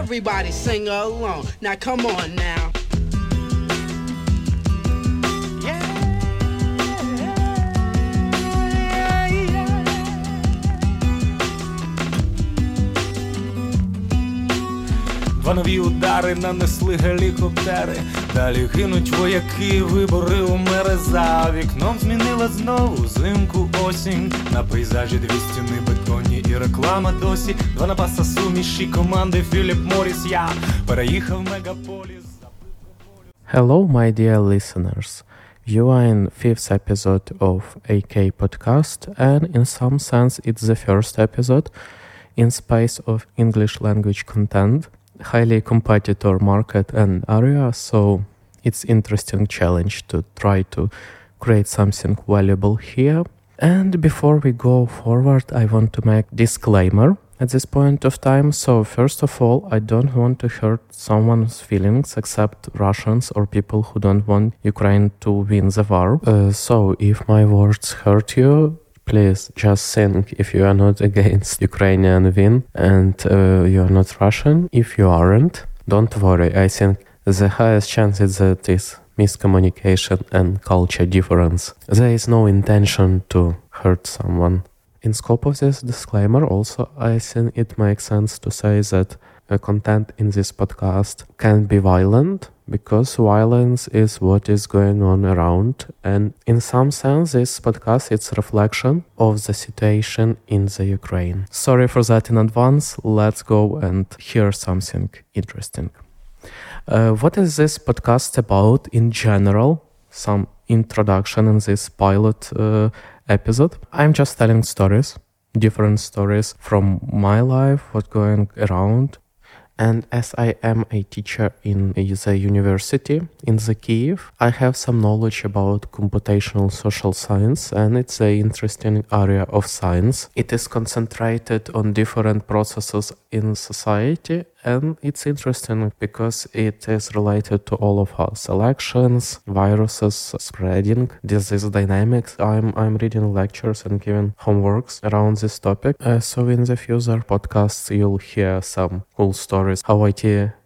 Everybody sing along. Now come on now. Два нові удари нанесли гелікоптери. Далі гинуть вояки, вибори у мери за вікном змінила знову зимку осінь. На пейзажі дві стіни бетонні і реклама досі. Два напаса суміші команди Філіп Моріс. Я переїхав мегаполіс. Hello, my dear listeners. You are in fifth episode of AK podcast, and in some sense, it's the first episode in space of English language content, highly competitor market and area. So it's interesting challenge to try to create something valuable here. And before we go forward, I want to make disclaimer at this point of time. So first of all, I don't want to hurt someone's feelings except Russians or people who don't want Ukraine to win the war. Uh, so if my words hurt you, please just think if you are not against Ukrainian win and uh, you are not Russian. If you aren't, don't worry. I think the highest chance is that is miscommunication and culture difference. There is no intention to hurt someone. In scope of this disclaimer, also, I think it makes sense to say that uh, content in this podcast can be violent because violence is what is going on around and in some sense this podcast is reflection of the situation in the ukraine sorry for that in advance let's go and hear something interesting uh, what is this podcast about in general? Some introduction in this pilot uh, episode. I'm just telling stories different stories from my life what's going around. And as I am a teacher in the university in the Kiev, I have some knowledge about computational social science, and it's an interesting area of science. It is concentrated on different processes in society, and it's interesting because it is related to all of us. Elections viruses spreading disease dynamics. I'm i'm reading lectures and giving homeworks around this topic. Uh, so in the future podcasts you'll hear some cool stories. How it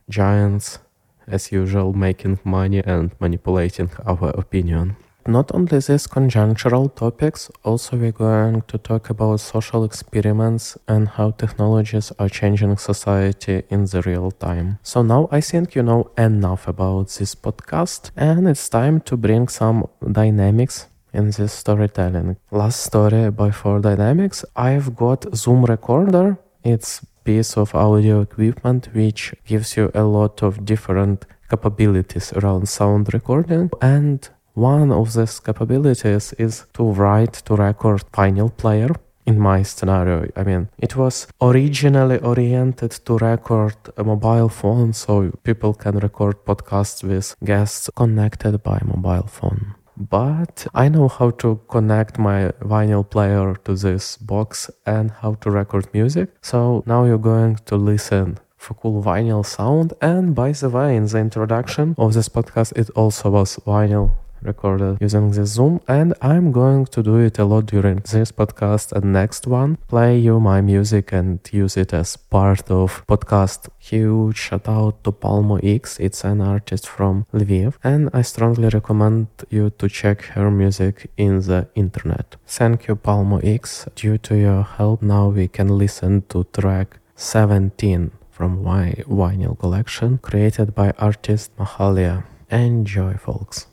giants as usual making money and manipulating our opinion not only these conjunctural topics, also we're going to talk about social experiments and how technologies are changing society in the real time. So now I think you know enough about this podcast and it's time to bring some dynamics in this storytelling. Last story by Four Dynamics, I've got Zoom Recorder. It's piece of audio equipment which gives you a lot of different capabilities around sound recording and one of these capabilities is to write to record vinyl player. In my scenario, I mean, it was originally oriented to record a mobile phone so people can record podcasts with guests connected by mobile phone. But I know how to connect my vinyl player to this box and how to record music. So now you're going to listen for cool vinyl sound. And by the way, in the introduction of this podcast, it also was vinyl recorded using the Zoom, and I'm going to do it a lot during this podcast and next one. Play you my music and use it as part of podcast. Huge shout out to Palmo X. It's an artist from Lviv, and I strongly recommend you to check her music in the internet. Thank you, Palmo X. Due to your help, now we can listen to track 17 from my vinyl collection created by artist Mahalia. Enjoy, folks.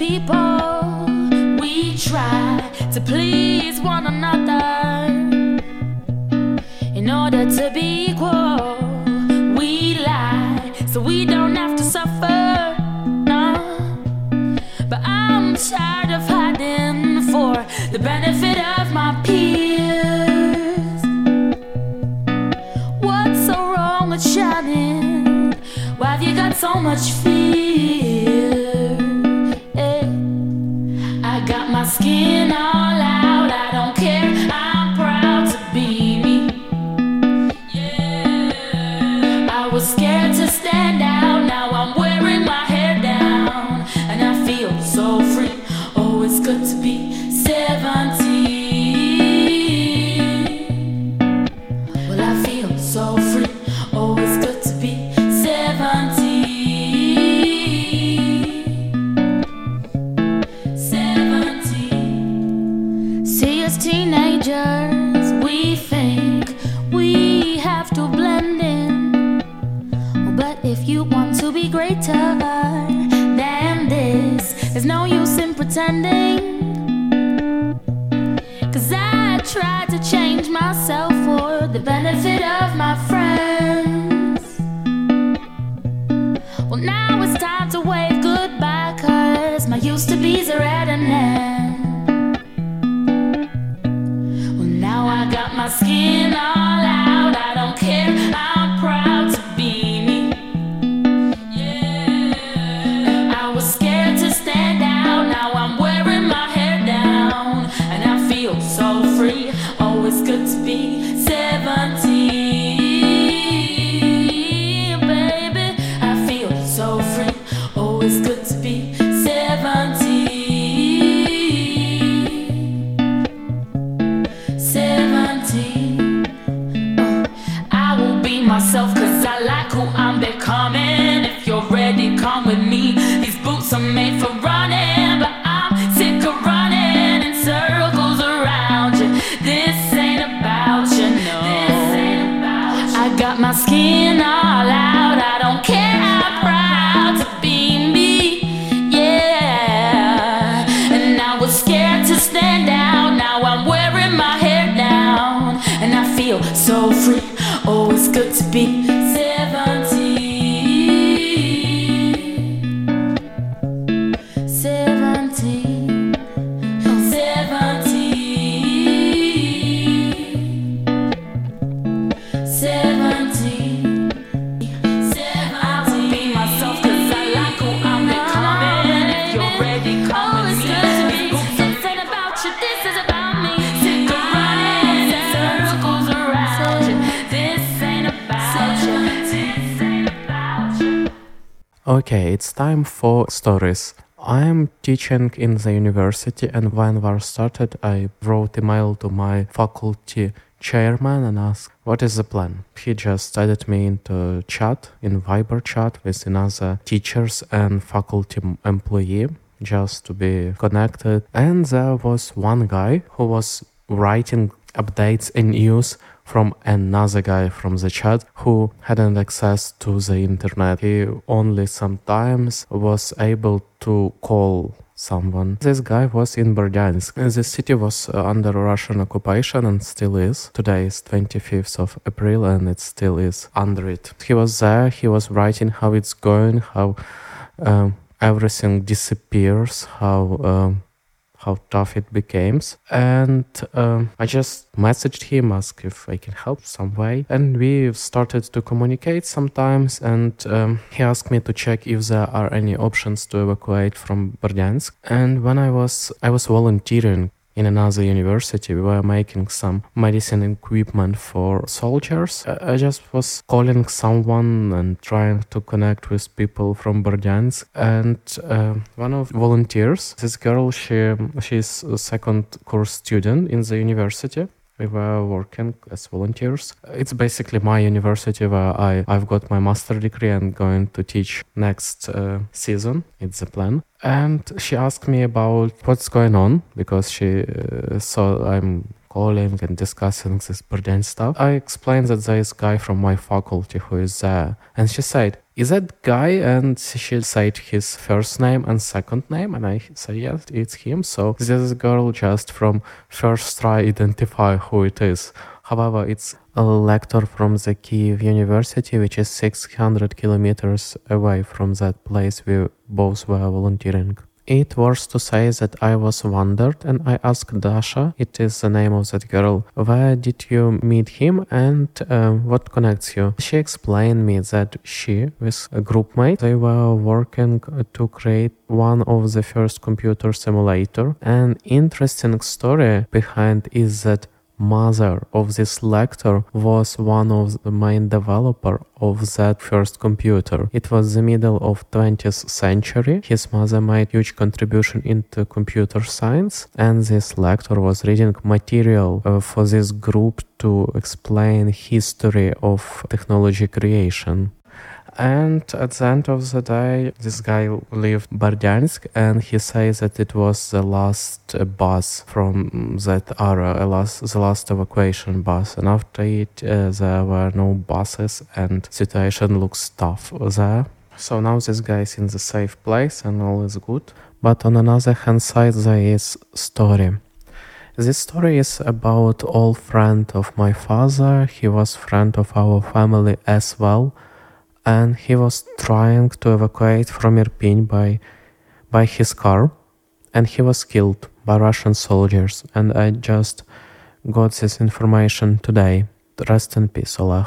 People, we try to please one another in order to be equal. We lie so we don't have to suffer. No, but I'm tired of hiding for the benefit of scared to stand out. Myself for the benefit of my friends. Well, now it's time to wave goodbye, cause my used to be's are at an end. Well, now I got my skin all out, 17. 17. Uh, I will be myself cause I like who I'm becoming. If you're ready, come with me. These boots are made for running, Okay, it's time for stories. I am teaching in the university, and when war started, I wrote email to my faculty chairman and asked, "What is the plan?" He just added me into chat in Viber chat with another teachers and faculty employee just to be connected. And there was one guy who was writing updates and news from another guy from the chat who hadn't access to the internet. He only sometimes was able to call someone. This guy was in Berdyansk. The city was uh, under Russian occupation and still is. Today is 25th of April and it still is under it. He was there, he was writing how it's going, how um, everything disappears, how um, how tough it becomes. And um, I just messaged him, asked if I can help some way. And we started to communicate sometimes. And um, he asked me to check if there are any options to evacuate from Berdyansk. And when I was I was volunteering in another university. We were making some medicine equipment for soldiers. I I just was calling someone and trying to connect with people from Berdyansk. And uh, one of volunteers, this girl, she she's a second course student in the university. We were working as volunteers. It's basically my university where I, I've got my master degree and going to teach next uh, season. It's the plan. And she asked me about what's going on because she uh, saw I'm calling and discussing this burden stuff. I explained that there is guy from my faculty who is there. And she said, is that guy? And she said his first name and second name. And I said, yes, it's him. So this girl just from first try identify who it is. However, it's a lector from the Kiev University, which is 600 kilometers away from that place we both were volunteering. It was to say that I was wondered and I asked Dasha, it is the name of that girl, where did you meet him and uh, what connects you? She explained me that she, with a group mate, they were working to create one of the first computer simulator. An interesting story behind is that mother of this lector was one of the main developer of that first computer. It was the middle of 20th century. His mother made huge contribution into computer science and this lector was reading material uh, for this group to explain history of technology creation. And at the end of the day, this guy left Berdyansk and he says that it was the last uh, bus from that era, last, the last evacuation bus. And after it, uh, there were no buses and situation looks tough there. So now this guy is in the safe place and all is good. But on another hand side, there is story. This story is about old friend of my father. He was friend of our family as well and he was trying to evacuate from Irpin by, by his car, and he was killed by Russian soldiers. And I just got this information today. Rest in peace, Oleg.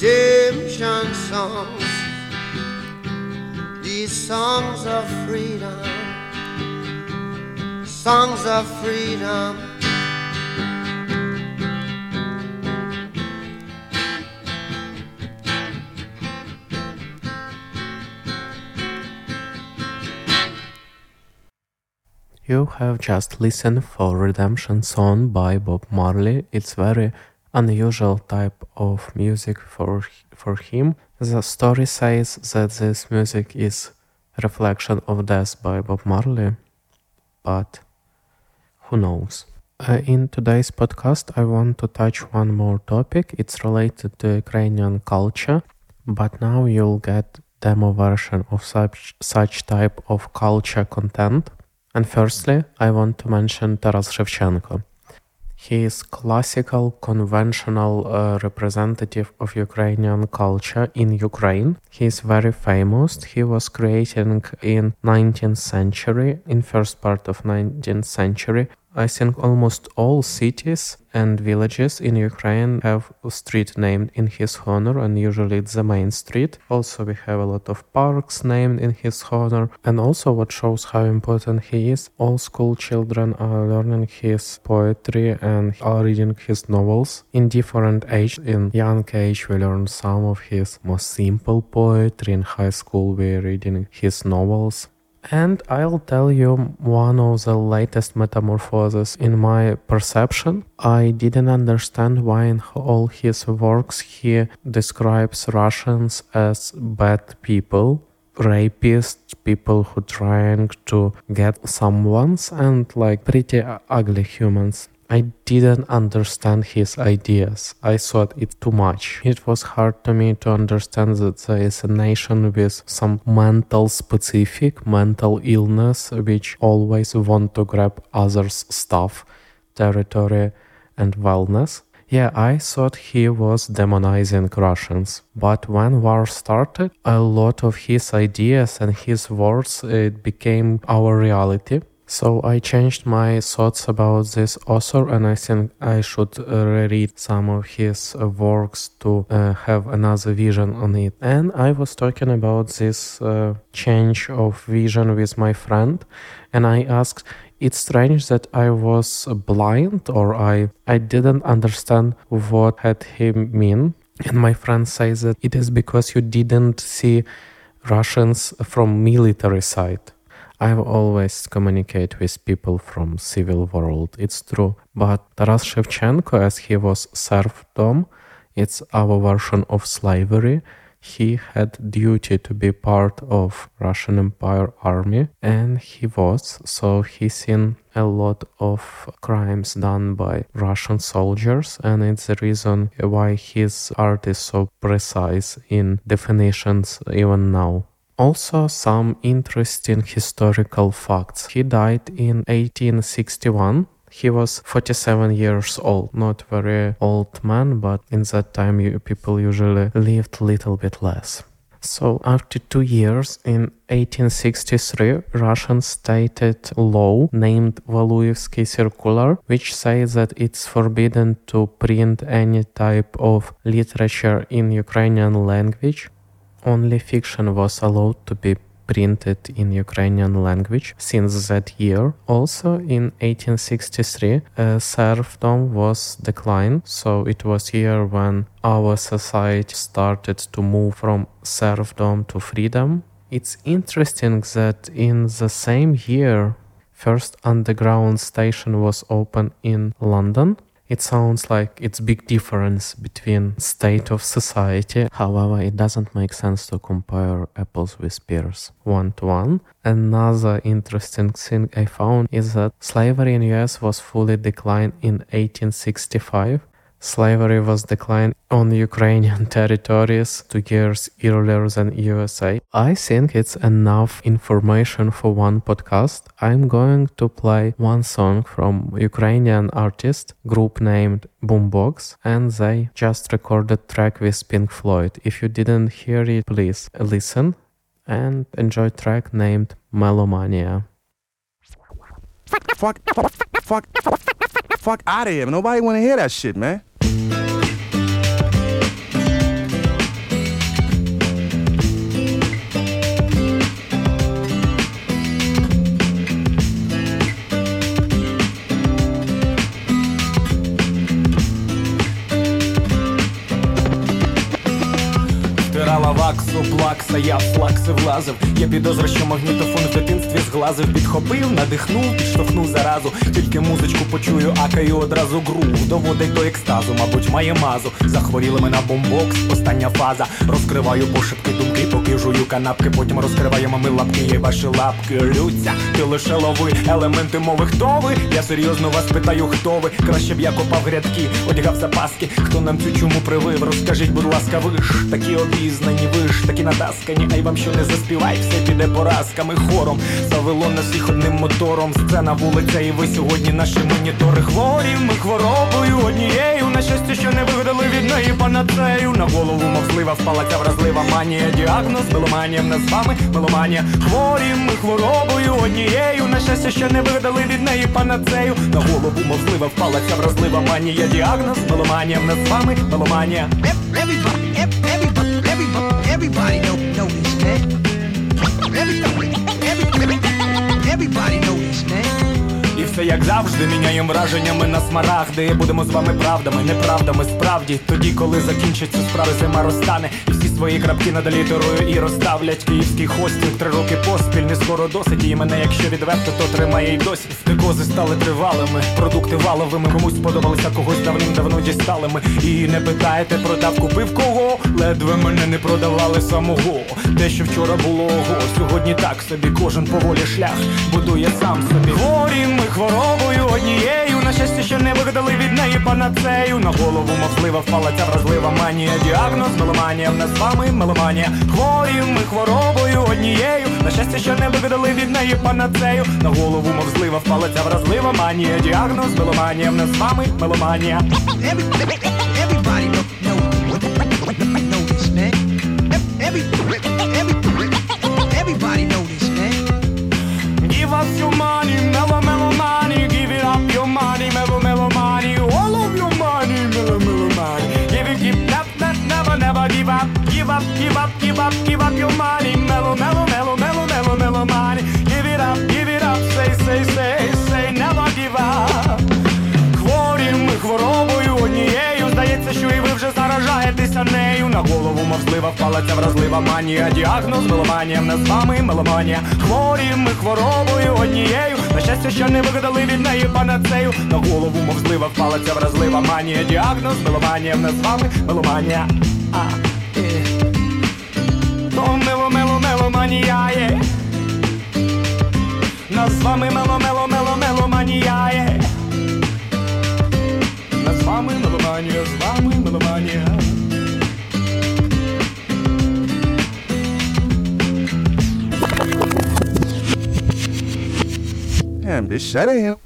redemption songs these songs of freedom, songs of freedom. You have just listened for Redemption Song by Bob Marley. It's very unusual type of music for for him. The story says that this music is reflection of death by Bob Marley, but who knows? Uh, in today's podcast, I want to touch one more topic. It's related to Ukrainian culture, but now you'll get demo version of such such type of culture content And firstly, I want to mention Taras Shevchenko. He is classical, conventional uh, representative of Ukrainian culture in Ukraine. He is very famous. He was creating in 19th century, in first part of 19th century, I think almost all cities and villages in Ukraine have a street named in his honor, and usually it's the main street. Also, we have a lot of parks named in his honor. And also, what shows how important he is, all school children are learning his poetry and are reading his novels in different age. In young age, we learn some of his most simple poetry. In high school, we're reading his novels. And I'll tell you one of the latest metamorphoses in my perception. I didn't understand why in all his works he describes Russians as bad people, rapists, people who trying to get someone's and like pretty ugly humans. I didn't understand his ideas. I thought it too much. It was hard to me to understand that there is a nation with some mental specific mental illness which always want to grab others' stuff, territory, and wellness. Yeah, I thought he was demonizing Russians, but when war started, a lot of his ideas and his words it became our reality so I changed my thoughts about this author, and I think I should uh, reread some of his uh, works to uh, have another vision on it. And I was talking about this uh, change of vision with my friend, and I asked, "It's strange that I was blind, or I I didn't understand what had he mean." And my friend says that it is because you didn't see Russians from military side I've always communicate with people from civil world. It's true. But Taras Shevchenko, as he was serfdom, it's our version of slavery. He had duty to be part of Russian Empire army, and he was. So he seen a lot of crimes done by Russian soldiers, and it's the reason why his art is so precise in definitions even now. Also, some interesting historical facts. He died in 1861. He was 47 years old, not very old man, but in that time you, people usually lived little bit less. So after two years, in 1863, Russian stated law named Valuyevsky Circular, which says that it's forbidden to print any type of literature in Ukrainian language only fiction was allowed to be printed in Ukrainian language since that year. Also in 1863, uh, serfdom was declined, so it was here when our society started to move from serfdom to freedom. It's interesting that in the same year, first underground station was opened in London it sounds like it's big difference between state of society. However, it doesn't make sense to compare apples with pears one to one. Another interesting thing I found is that slavery in US was fully declined in 1865 Slavery was declined on Ukrainian territories two years earlier than USA. I think it's enough information for one podcast. I'm going to play one song from Ukrainian artist group named Boombox and they just recorded track with Pink Floyd. If you didn't hear it, please listen and enjoy track named Melomania. Fuck, fuck, fuck, fuck, fuck out of here. Nobody want to hear that shit, man. Ваксу, плакса, я в флакси влазив. Я підозра, що магнітофон в дитинстві зглазив, підхопив, надихнув, підштовхнув заразу. Тільки музичку почую, акаю одразу грув. Доводить до екстазу, мабуть, має мазу. Захворіли ми на бомбокс, остання фаза. Розкриваю пошепки думки, поки жую канапки, потім розкриваємо ми лапки, є ваші лапки лються. Ти лише лови елементи мови. Хто ви? Я серйозно вас питаю, хто ви? Краще б я копав грядки, одягав запаски. Хто нам цю чуму привив? Розкажіть, будь ласка, ви ж такі обізна натаскані, ви ж такі натаскані, ай вам що не заспівай, все піде поразками хором. Завело нас всіх одним мотором. Сцена вулиця, і ви сьогодні наші монітори хворі. Ми хворобою однією. На щастя, що не вигадали від неї панацею. На голову мовслива впала ця вразлива манія. Діагноз, меломанія нас з вами, меломанія. Хворі, ми хворобою однією. На щастя, що не вигадали від неї панацею. На голову мовслива впала ця вразлива манія. Діагноз, меломанія нас з вами, меломанія. Everybody, know, know this, man. І все як завжди міняємо враженнями на смарагди. Будемо з вами правдами, неправдами справді. Тоді, коли закінчаться справи, зима розтане, і всі свої крапки над літерою і розставлять. Київський хостінг три роки поспіль, не скоро досить. І мене, якщо відверто, то тримає й досі. Втикози стали тривалими, продукти валовими. Комусь сподобалися, когось давним-давно дістали ми. І не питаєте, продав, купив кого. Ледве мене не продавали самого. Те, що вчора було ого, сьогодні так собі. Кожен поволі шлях будує сам собі. Хворі ми хворобою однією. На щастя, що не вигадали від неї панацею. На голову мовслива впала ця вразлива манія. Діагноз, меломанія, в нас з вами меломанія. Хворі ми хворобою однією. На щастя, що не вигадали від неї панацею. На голову мовслива впала ця вразлива манія. Діагноз, меломанія, в нас з вами меломанія. Every, everybody know, know, know this, Голову впала ця вразлива манія. Діагноз, меломанія, в нас з вами меломанія. Хворі ми хворобою однією. На щастя, що не вигадали від неї панацею. На голову мовзлива впала ця вразлива манія. Діагноз, меломанія, нас з вами меломанія. А, Damn, this shut in.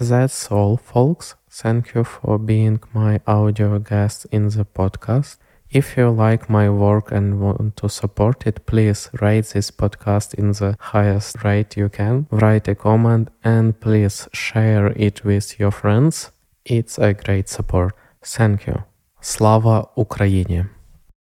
That's all, folks. Thank you for being my audio guest in the podcast. If you like my work and want to support it, please rate this podcast in the highest rate you can, write a comment, and please share it with your friends. It's a great support. Thank you. Slava Ukraini!